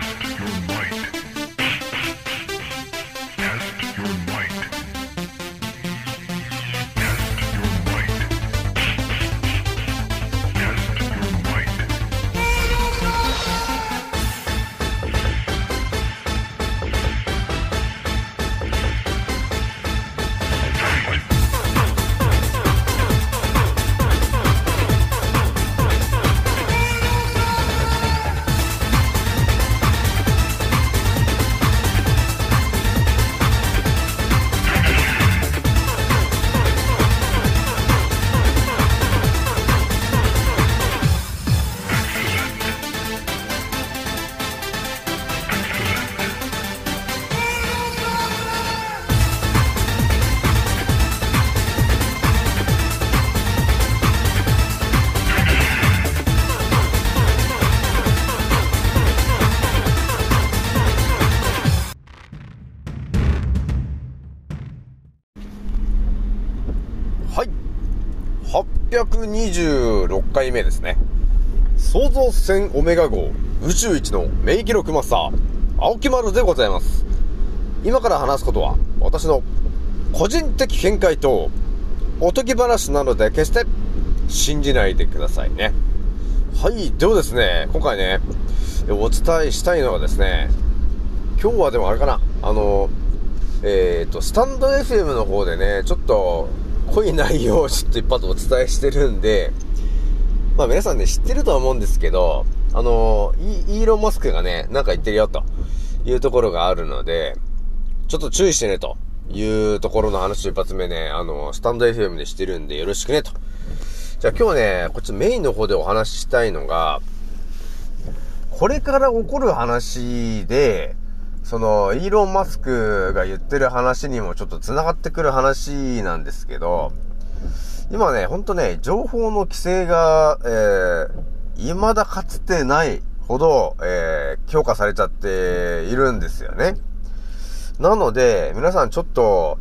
Test your might. 26回目ですね。創造船オメガ号宇宙一の名記録マスター、青木丸でございます。今から話すことは、私の個人的見解と、おとぎ話なので決して信じないでくださいね。はい。ではですね、今回ね、お伝えしたいのはですね、今日はでもあれかな、あの、えっ、と、スタンド FM の方でね、ちょっと濃い内容をちょっと一発お伝えしてるんで、まあ皆さんね、知ってるとは思うんですけど、あの、イーロン・マスクがね、なんか言ってるよというところがあるので、ちょっと注意してねというところの話一発目ね、あの、スタンド FM でしてるんでよろしくねと。じゃあ今日はね、こっちメインの方でお話ししたいのが、これから起こる話で、その、イーロン・マスクが言ってる話にもちょっと繋がってくる話なんですけど、今ね、ほんとね、情報の規制が、えー、未だかつてないほど、えー、強化されちゃっているんですよね。なので、皆さんちょっと、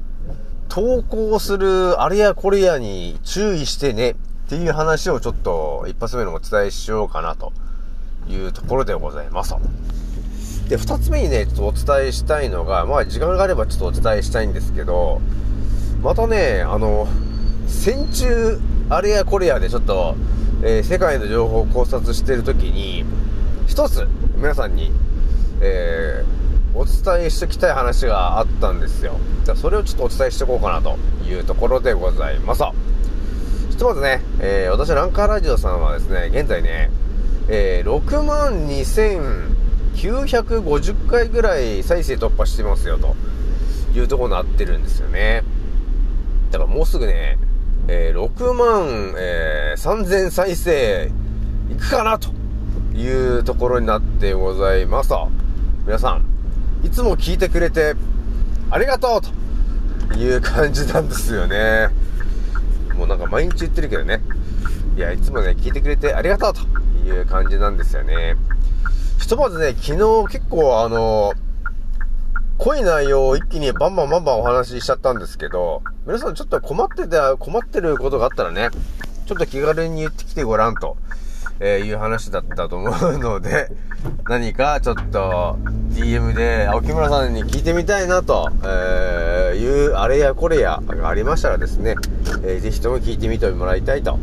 投稿するあれやこれやに注意してねっていう話をちょっと一発目のお伝えしようかなというところでございます。で、二つ目にね、ちょっとお伝えしたいのが、まあ時間があればちょっとお伝えしたいんですけど、またね、あの、戦中、あれやこれやでちょっと、えー世界の情報を考察してるときに、一つ、皆さんに、えーお伝えしておきたい話があったんですよ。じゃそれをちょっとお伝えしておこうかなというところでございます。ひとまずね、えー私、ランカーラジオさんはですね、現在ね、えー6万950回ぐらい再生突破してますよ、というところになってるんですよね。だからもうすぐね、えー6万、えー3000再生いくかな、というところになってございます。皆さん、いつも聞いてくれて、ありがとうという感じなんですよね。もうなんか毎日言ってるけどね。いや、いつもね、聞いてくれてありがとうという感じなんですよね。ひとまずね、昨日結構あの、濃い内容を一気にバンバンバンバンお話ししちゃったんですけど、皆さんちょっと困ってた、困ってることがあったらね、ちょっと気軽に言ってきてごらんと、えーいう話だったと思うので、何かちょっと DM で青木村さんに聞いてみたいなと、えーいうあれやこれやがありましたらですね、えーぜひとも聞いてみてもらいたいと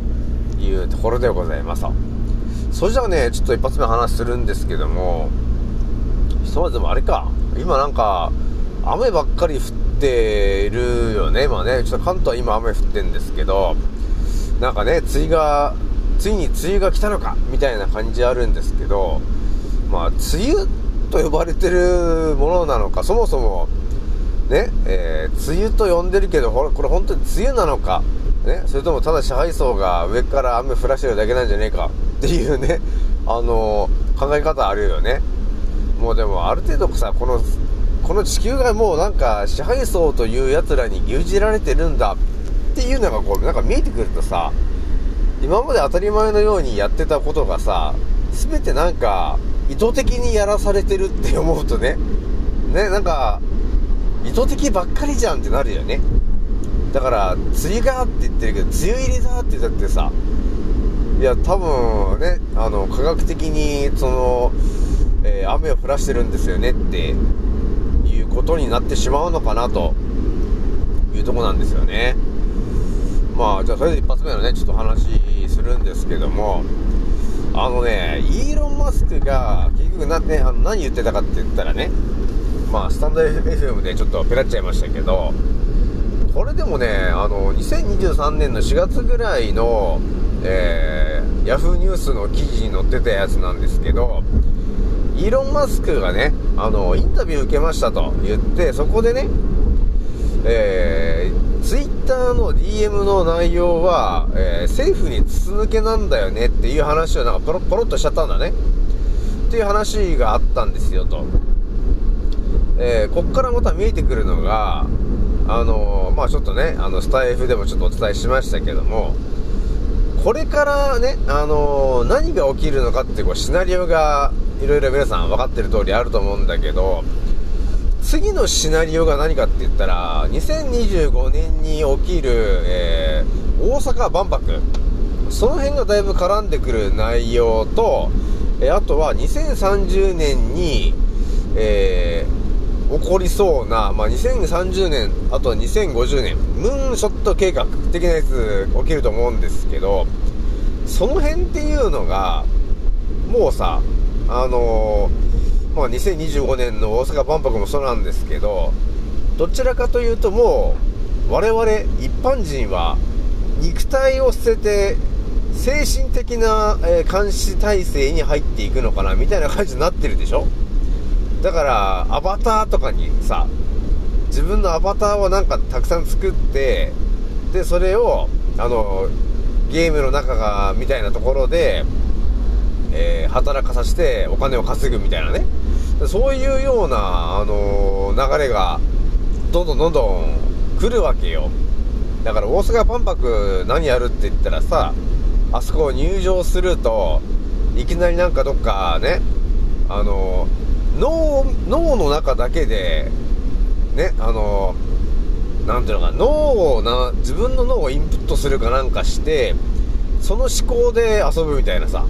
いうところでございます。それじゃあね、ちょっと一発目話するんですけども、ひとまずでもあれか、今なんか、雨ばっかり降っているよね、今ね。ちょっと関東は今雨降ってんですけど、なんかね、梅雨が、ついに梅雨が来たのか、みたいな感じあるんですけど、まあ、梅雨と呼ばれてるものなのか、そもそも、ね、えー梅雨と呼んでるけど、ほらこれ本当に梅雨なのか、ね、それともただ支配層が上から雨降らしてるだけなんじゃねえかっていうね、あのー考え方あるよね。もうでもある程度さ、この、この地球がもうなんか支配層という奴らに牛耳られてるんだっていうのがこう、なんか見えてくるとさ、今まで当たり前のようにやってたことがさ、全てなんか意図的にやらされてるって思うとね、ね、なんか、意図的ばっかりじゃんってなるよね。だから、梅雨がって言ってるけど、梅雨入りだって言ったってさ、いや、多分ね、あの、科学的に、その、えー雨を降らしてるんですよねっていうことになってしまうのかなというとこなんですよね。まあ、じゃあそれで一発目のね、ちょっと話するんですけども、あのね、イーロン・マスクが結局な、ね、あの何言ってたかって言ったらね、まあ、スタンド FM でちょっとペラっちゃいましたけど、これでもね、あの、2023年の4月ぐらいの、えー、ヤフーニュースの記事に載ってたやつなんですけど、イーロン・マスクがね、あの、インタビュー受けましたと言って、そこでね、えー、ツイッターの DM の内容は、えー政府に筒抜けなんだよねっていう話をなんかポロポロっとしちゃったんだね。っていう話があったんですよと。えーこっからまた見えてくるのが、あのーまあちょっとね、あの、スタイフでもちょっとお伝えしましたけども、これからね、あのー何が起きるのかっていうこうシナリオが、いろいろ皆さん分かってる通りあると思うんだけど、次のシナリオが何かって言ったら、2025年に起きる、えー大阪万博。その辺がだいぶ絡んでくる内容と、えーあとは2030年に、えー起こりそうな、まあ、2030年、あとは2050年、ムーンショット計画的なやつ起きると思うんですけど、その辺っていうのが、もうさ、あのーまあ、2025年の大阪万博もそうなんですけど、どちらかというともう、我々一般人は肉体を捨てて、精神的な、えー監視体制に入っていくのかなみたいな感じになってるでしょ？だから、アバターとかにさ、自分のアバターをなんかたくさん作って、で、それを、あの、ゲームの中が、みたいなところで、えー働かさせてお金を稼ぐみたいなね。そういうような、あの流れが、どんどんどんどん来るわけよ。だから大阪万博何やるって言ったらさ、あそこを入場すると、いきなりなんかどっかね、あの脳、脳の中だけで、ね、あのなんていうのかな、脳をな、自分の脳をインプットするかなんかして、その思考で遊ぶみたいなさ、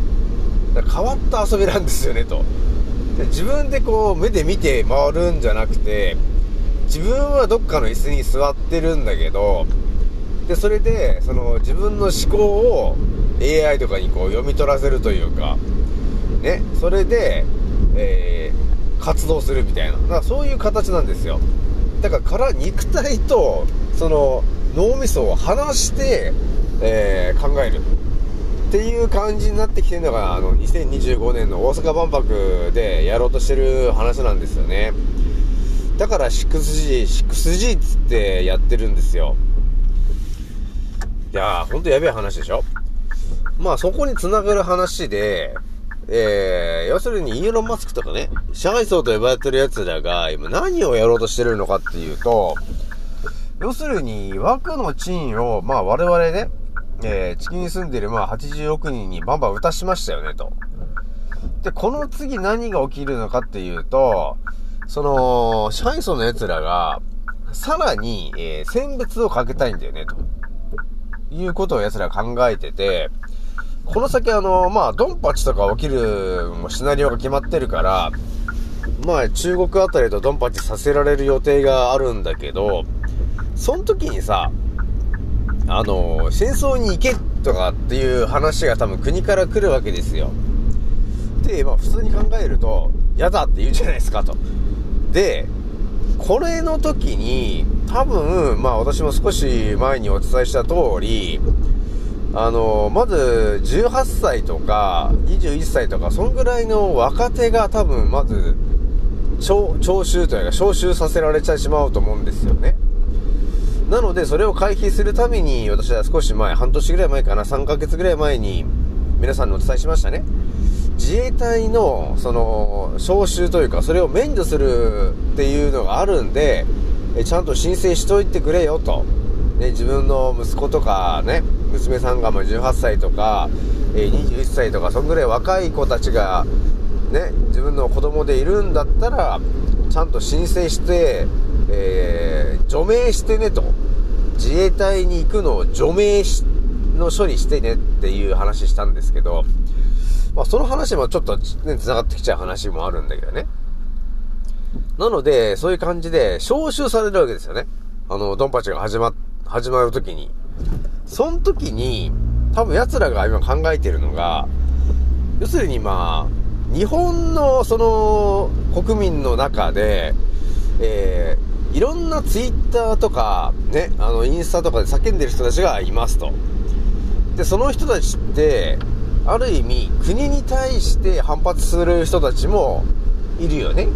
変わった遊びなんですよね、と。で自分でこう、目で見て回るんじゃなくて、自分はどっかの椅子に座ってるんだけど、で、それで、その、自分の思考を AI とかにこう、読み取らせるというか、ね、それで、えー活動するみたいな。だからそういう形なんですよ。だから、から肉体と、その、脳みそを離して、えー考える。っていう感じになってきてるのが、あの、2025年の大阪万博でやろうとしてる話なんですよね。だから 6G、6G っつってやってるんですよ。いやー、ほんとやべえ話でしょまあそこに繋がる話で、えー、要するにイーロン・マスクとかね、支配層と呼ばれてる奴らが今何をやろうとしてるのかっていうと、要するに枠の賃を、まあ我々ね、えー、地球に住んでるまあ80億人にバンバン打たしましたよねと。で、この次何が起きるのかっていうと、その、支配層の奴らが、さらに、えー選別をかけたいんだよね、と。いうことを奴ら考えてて、この先あの、まあ、ドンパチとか起きるもシナリオが決まってるから、まあ、中国あたりとドンパチさせられる予定があるんだけど、その時にさ、あの、戦争に行けとかっていう話が多分国から来るわけですよ。で、まあ普通に考えると、嫌だって言うじゃないですかと。で、これの時に、多分、まあ私も少し前にお伝えした通り、あの、まず18歳とか21歳とか、そんぐらいの若手が多分まず、徴徴収というか招集させられてしまうと思うんですよね。なので、それを回避するために、私は少し前、半年ぐらい前かな、3ヶ月ぐらい前に、皆さんにお伝えしましたね。自衛隊の、その、招集というか、それを免除するっていうのがあるんで、えちゃんと申請しといてくれよと。ね、自分の息子とかね、娘さんがま18歳とか、え21歳とか、そんぐらい若い子たちが、ね、自分の子供でいるんだったら、ちゃんと申請して、えー除名してねと。自衛隊に行くのを除名の処理してねっていう話したんですけど、まあ、その話もちょっとね、繋がってきちゃう話もあるんだけどね。なので、そういう感じで、招集されるわけですよね。あの、ドンパチが始ま、始まるときに。その時に、多分奴らが今考えてるのが、要するにまあ、日本のその国民の中で、えー、いろんなツイッターとか、ね、あの、インスタとかで叫んでる人たちがいますと。で、その人たちって、ある意味、国に対して反発する人たちもいるよね。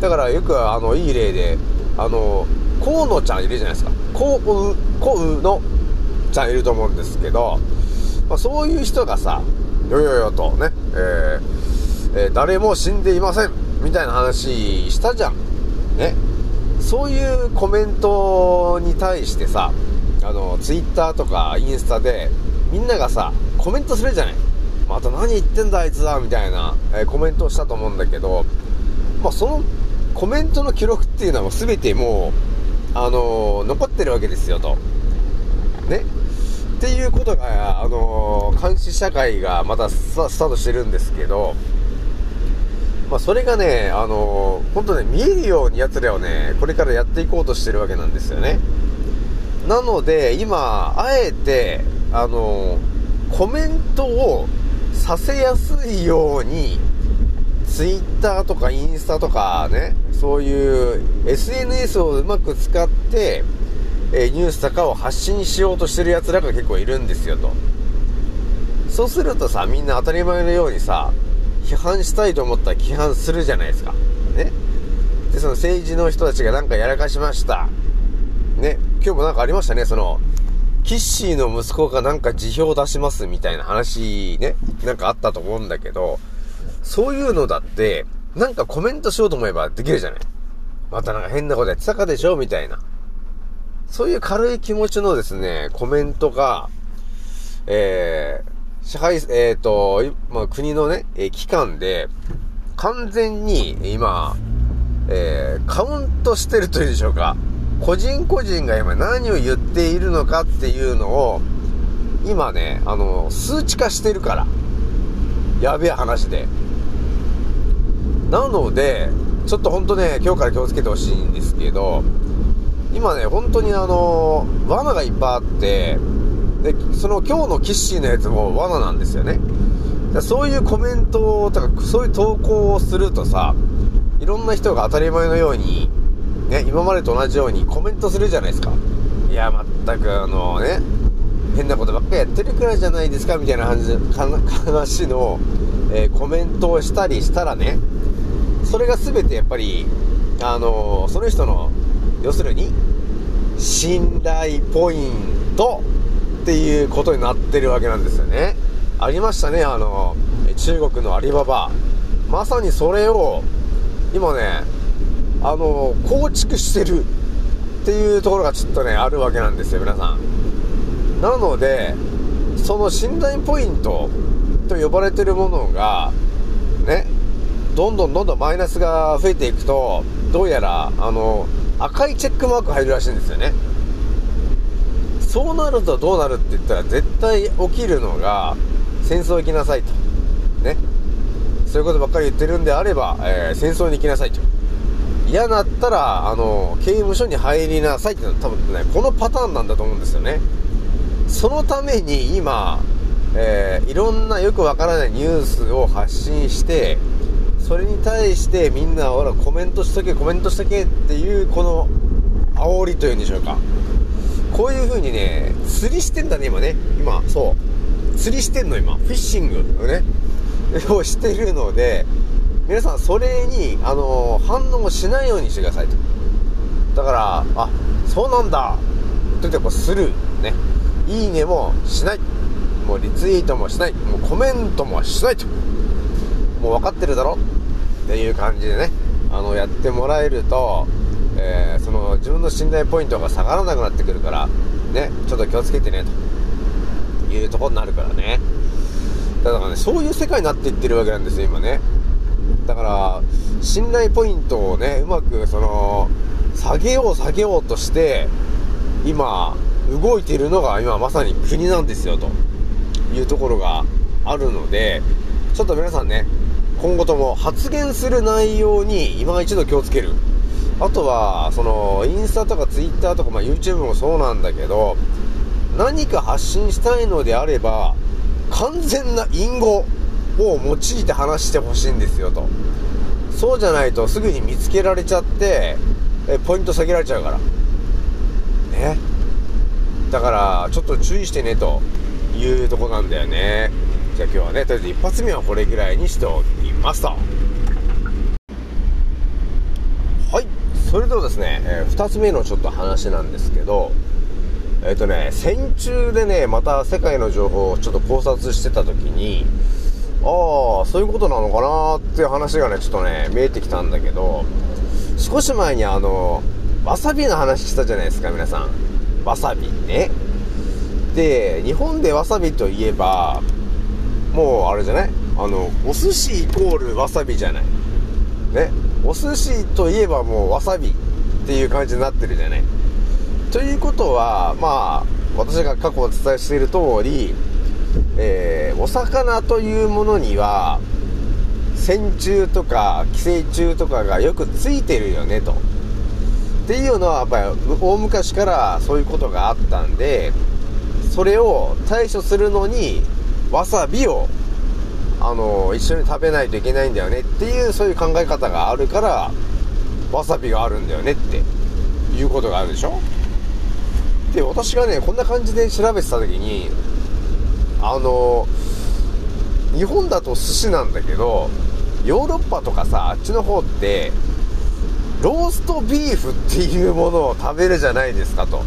だからよくあの、いい例で、あの、河野ちゃんいるじゃないですか。河う、河うのちゃんいると思うんですけど、まあ、そういう人がさ、よよよとね、えーえー誰も死んでいませんみたいな話したじゃん。ね。そういうコメントに対してさ、あの、ツイッターとかインスタで、みんながさ、コメントするじゃない。また何言ってんだあいつは、みたいな、えーコメントをしたと思うんだけど、まあ、そのコメントの記録っていうのは全てもう、あのー残ってるわけですよと。ていうことが、あのー監視社会がまたスタスタートしてるんですけど、まあ、それがね、あのー本当ね、見えるように奴らをね、これからやっていこうとしてるわけなんですよね。なので、今、あえて、あのーコメントをさせやすいように、ツイッターとかインスタとかね、そういう SNS をうまく使って、えニュースとかを発信しようとしてる奴らが結構いるんですよと。そうするとさ、みんな当たり前のようにさ、批判したいと思ったら批判するじゃないですか。ね。で、その政治の人たちがなんかやらかしました。ね。今日もなんかありましたね、その、キッシーの息子がなんか辞表出しますみたいな話ね、なんかあったと思うんだけど、そういうのだって、なんかコメントしようと思えばできるじゃない。またなんか変なことやってたかでしょみたいな。そういう軽い気持ちのですね、コメントが、えー、社会、えっ、と、まあ、国のね、えー機関で、完全に今、えー、カウントしてるというんでしょうか。個人個人が今何を言っているのかっていうのを、今ね、あの、数値化してるから。やべえ話で。なので、ちょっと本当ね、今日から気をつけてほしいんですけど、今ね、本当にあの、罠がいっぱいあって、で、その今日のキッシーのやつも罠なんですよね。そういうコメントとか、そういう投稿をするとさ、いろんな人が当たり前のように、ね、今までと同じようにコメントするじゃないですか。いや、まったくあのね、変なことばっかりやってるくらいじゃないですかみたいな話か話の、えーコメントをしたりしたらね、それが全てやっぱり、あのその人の、要するに、信頼ポイントっていうことになってるわけなんですよね。ありましたね、あの、中国のアリババ。まさにそれを、今ね、あの、構築してるっていうところがちょっとね、あるわけなんですよ、皆さん。なので、その信頼ポイントと呼ばれてるものが、ね、どんどんどんどんマイナスが増えていくと、どうやら、あの、赤いチェックマーク入るらしいんですよね。そうなるとどうなるって言ったら、絶対起きるのが、戦争行きなさいと。ね。そういうことばっかり言ってるんであれば、えー戦争に行きなさいと。嫌だったら、あの、刑務所に入りなさいっていうのは多分ね、このパターンなんだと思うんですよね。そのために今、えーいろんなよくわからないニュースを発信して、それに対してみんな、ほら、コメントしとけ、コメントしとけっていう、この、煽りというんでしょうか。こういう風にね、釣りしてんだね、今ね。今、そう。釣りしてんの、今。フィッシングをね、をしてるので、皆さん、それに、あの反応しないようにしてくださいと。だから、あ、そうなんだと言ってこうスルー。ね。いいねもしない。もうリツイートもしない。もうコメントもしないと。もう分かってるだろっていう感じでね、あの、やってもらえると、えーその自分の信頼ポイントが下がらなくなってくるから、ね、ちょっと気をつけてね、というとこになるからね。だからね、そういう世界になっていってるわけなんですよ、今ね。だから、信頼ポイントをね、うまく、その、下げよう下げようとして、今、動いているのが今まさに国なんですよ、というところがあるので、ちょっと皆さんね、今後とも発言する内容に今一度気をつける。あとは、その、インスタとかツイッターとか、まあ、YouTube もそうなんだけど、何か発信したいのであれば、完全な隠語を用いて話してほしいんですよと。そうじゃないとすぐに見つけられちゃって、えポイント下げられちゃうから。ね。だから、ちょっと注意してねというとこなんだよね。じゃあ今日はね、とりあえず一発目はこれぐらいにしておきますと。はい。それではですね、えー二つ目のちょっと話なんですけど、えっ、とね、戦中でね、また世界の情報をちょっと考察してた時に、ああ、そういうことなのかなっていう話がね、ちょっとね、見えてきたんだけど、少し前にあの、わさびの話したじゃないですか、皆さん。わさびね。で、日本でわさびといえば、もうあれじゃない？あの、お寿司イコールわさびじゃない。ね？お寿司といえばもうわさびっていう感じになってるじゃない。ということは、まあ、私が過去お伝えしている通り、えーお魚というものには、線虫とか寄生虫とかがよくついてるよねと。っていうのはやっぱり大昔からそういうことがあったんで、それを対処するのにわさびをあの一緒に食べないといけないんだよねっていうそういう考え方があるからわさびがあるんだよねっていうことがあるでしょ？で私がねこんな感じで調べてた時にあの日本だと寿司なんだけどヨーロッパとかさあっちの方ってローストビーフっていうものを食べるじゃないですかと。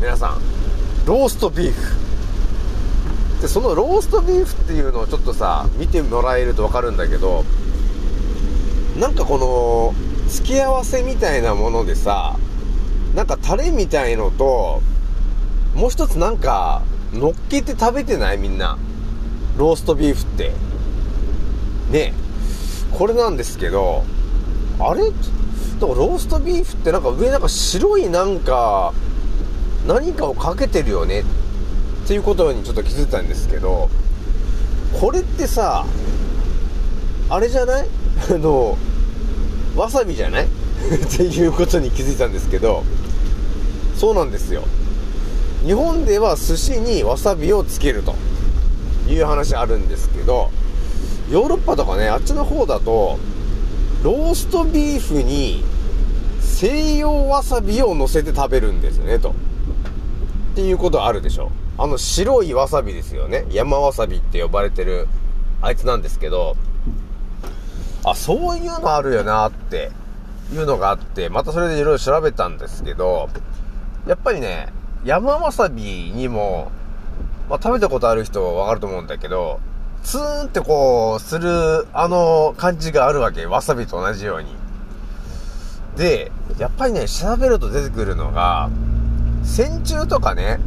皆さんローストビーフ。でそのローストビーフっていうのをちょっとさ見てもらえると分かるんだけどなんかこの付け合わせみたいなものでさなんかタレみたいのともう一つなんか乗っけて食べてない？みんな。ローストビーフって。ねこれなんですけどあれ？だかローストビーフってなんか上なんか白いなんか何かをかけてるよねっていうことにちょっと気づいたんですけどこれってさあれじゃない？あのわさびじゃない？っていうことに気づいたんですけどそうなんですよ。日本では寿司にわさびをつけるという話あるんですけどヨーロッパとかねあっちの方だとローストビーフに西洋わさびを乗せて食べるんですねと。っていうことあるでしょ。あの白いわさびですよね。山わさびって呼ばれてるあいつなんですけどあそういうのあるよなっていうのがあってまたそれでいろいろ調べたんですけどやっぱりね山わさびにも、まあ、食べたことある人はわかると思うんだけどツーンってこうするあの感じがあるわけ。わさびと同じように。でやっぱりね調べると出てくるのが線虫とかね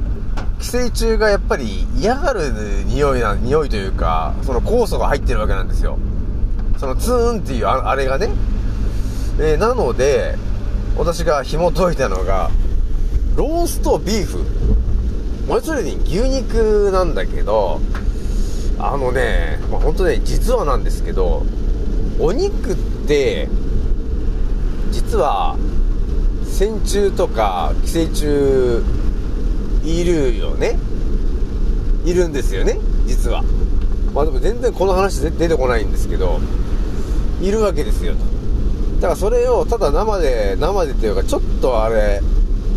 寄生虫がやっぱり嫌がる匂いな匂いというかその酵素が入ってるわけなんですよ。そのツーンっていうあれがね、えーなので私が紐解いたのがローストビーフ。要するに牛肉なんだけどあのね、まあ、本当ね実はなんですけどお肉って実は線虫とか寄生虫いるよね。いるんですよね実は。まあでも全然この話で出てこないんですけどいるわけですよと。だからそれをただ生で生でっていうかちょっとあれ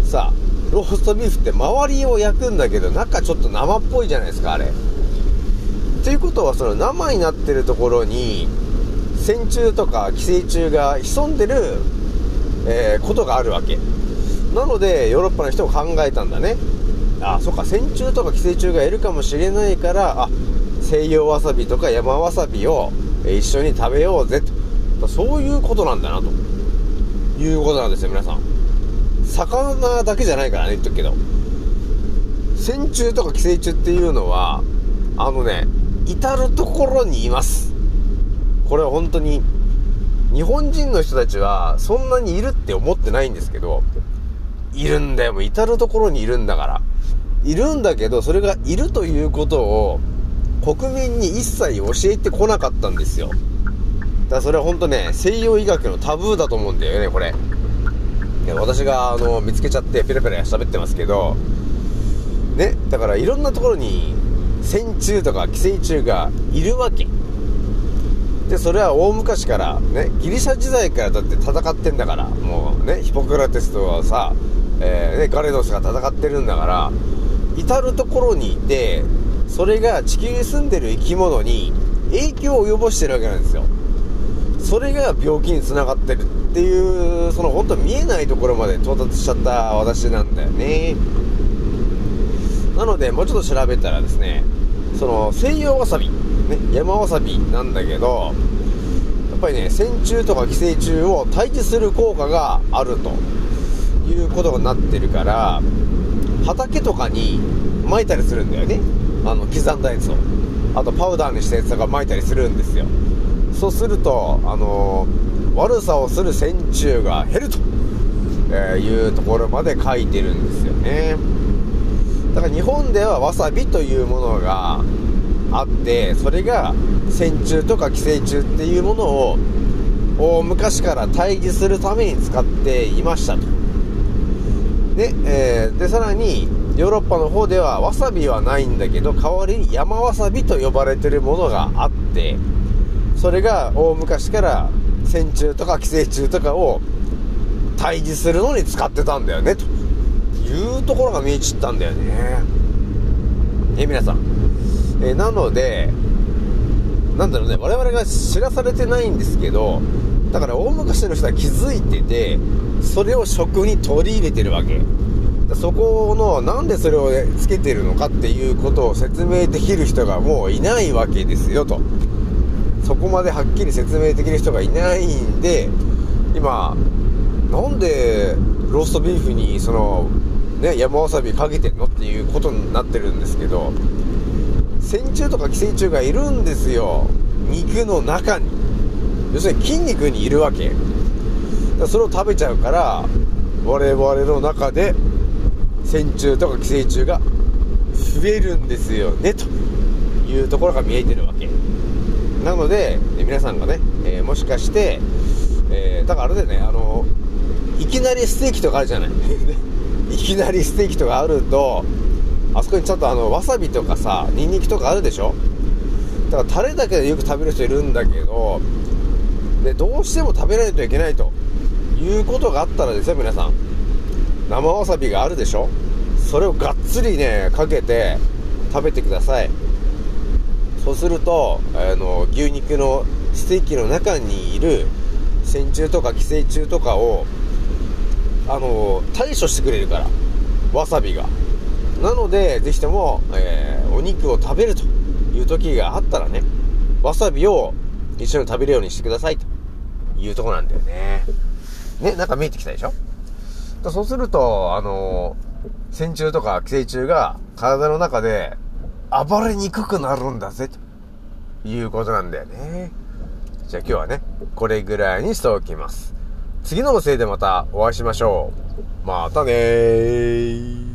さローストビーフって周りを焼くんだけど中ちょっと生っぽいじゃないですかあれ。っていうことはその生になってるところに線虫とか寄生虫が潜んでる、えーことがあるわけ。なのでヨーロッパの人も考えたんだね。あそっか線虫とか寄生虫がいるかもしれないからあ西洋わさびとか山わさびを一緒に食べようぜと。そういうことなんだなと。いうことなんですよ皆さん。魚だけじゃないからね言っとくけど。線虫とか寄生虫っていうのはあのね至る所にいます。これは本当に日本人の人たちはそんなにいるって思ってないんですけどいるんだよもう至る所にいるんだから。いるんだけどそれがいるということを国民に一切教えてこなかったんですよ。だからそれは本当ね、西洋医学のタブーだと思うんだよね、これ。いや私があの見つけちゃってペラペラ喋ってますけど、ね、だからいろんなところに線虫とか寄生虫がいるわけ。で、それは大昔から、ね、ギリシャ時代からだって戦ってんだから、もうね、ヒポクラテスとはさ、えーね、ガレドスが戦ってるんだから、至る所にいて、それが地球に住んでる生き物に影響を及ぼしてるわけなんですよ。それが病気につながってるっていう、その本当見えないところまで到達しちゃった私なんだよね。なので、もうちょっと調べたらですね、その西洋わさび、ね、山わさびなんだけど、やっぱりね、線虫とか寄生虫を退治する効果があるということになってるから、畑とかに撒いたりするんだよね。あの、刻んだやつを。あと、パウダーにしたやつとか撒いたりするんですよ。そうすると、あの悪さをする線虫が減ると、えいうところまで書いてるんですよね。だから日本ではわさびというものがあって、それが線虫とか寄生虫っていうものを昔から退治するために使っていましたと。で、えーで、さらにヨーロッパの方ではわさびはないんだけど、代わりに山わさびと呼ばれてるものがあって、それが大昔から線虫とか寄生虫とかを退治するのに使ってたんだよね、というところが見えちったんだよね。え、皆さん。えなので、なんだろうね、我々が知らされてないんですけど、だから大昔の人は気づいてて、それを食に取り入れてるわけ。そこの、なんでそれをつけてるのかっていうことを説明できる人がもういないわけですよ、と。そこまではっきり説明できる人がいないんで、今、なんでローストビーフにその、ね、山わさびかけてんのっていうことになってるんですけど、線虫とか寄生虫がいるんですよ。肉の中に。要するに筋肉にいるわけ。それを食べちゃうから、我々の中で線虫とか寄生虫が増えるんですよね、というところが見えてるわけ。なので、皆さんがね、えーもしかして、えーだからあれでね、あの、いきなりステーキとかあるじゃない。いきなりステーキとかあると、あそこにちゃんとあの、わさびとかさ、ニンニクとかあるでしょだからタレだけでよく食べる人いるんだけど、で、どうしても食べないといけないということがあったらですよ、皆さん。生わさびがあるでしょ？それをがっつりね、かけて食べてください。そうすると、あの、牛肉のステーキの中にいる線虫とか寄生虫とかを、あの、対処してくれるから。わさびが。なので、ぜひとも、えーお肉を食べるという時があったらね、わさびを一緒に食べるようにしてくださいというとこなんだよね。ね、なんか見えてきたでしょ？そうすると、あの、線虫とか寄生虫が体の中で暴れにくくなるんだぜ、ということなんだよね。じゃあ今日はね、これぐらいにしておきます。次のおせいでまたお会いしましょう。またねー。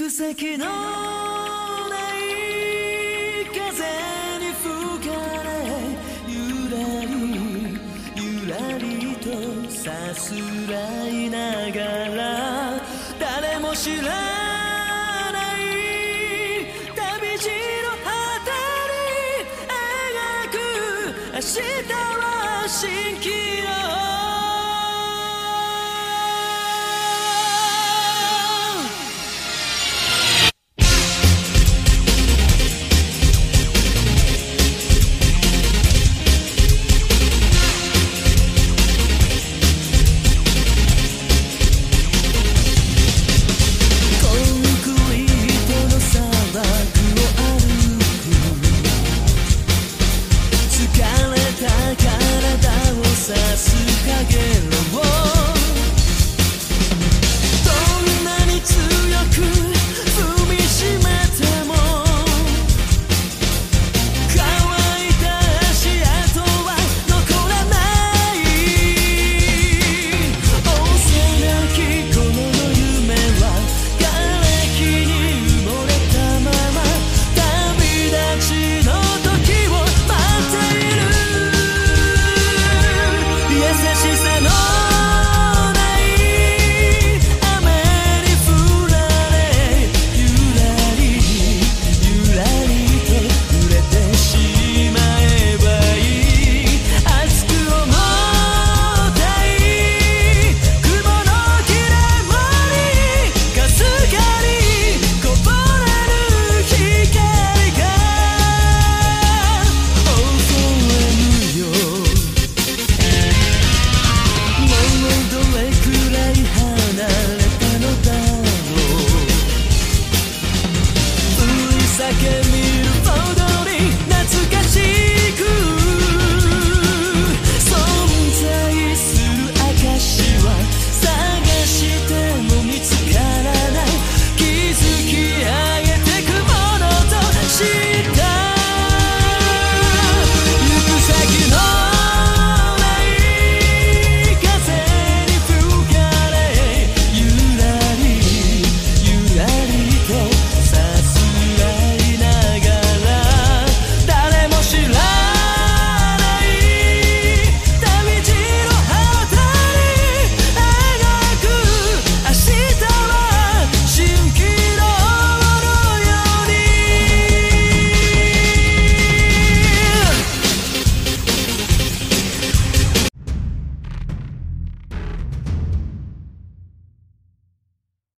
行く先のない風に吹かれゆらりゆらりとさすらいながら誰も知らない旅路の果てに描く明日は蜃気楼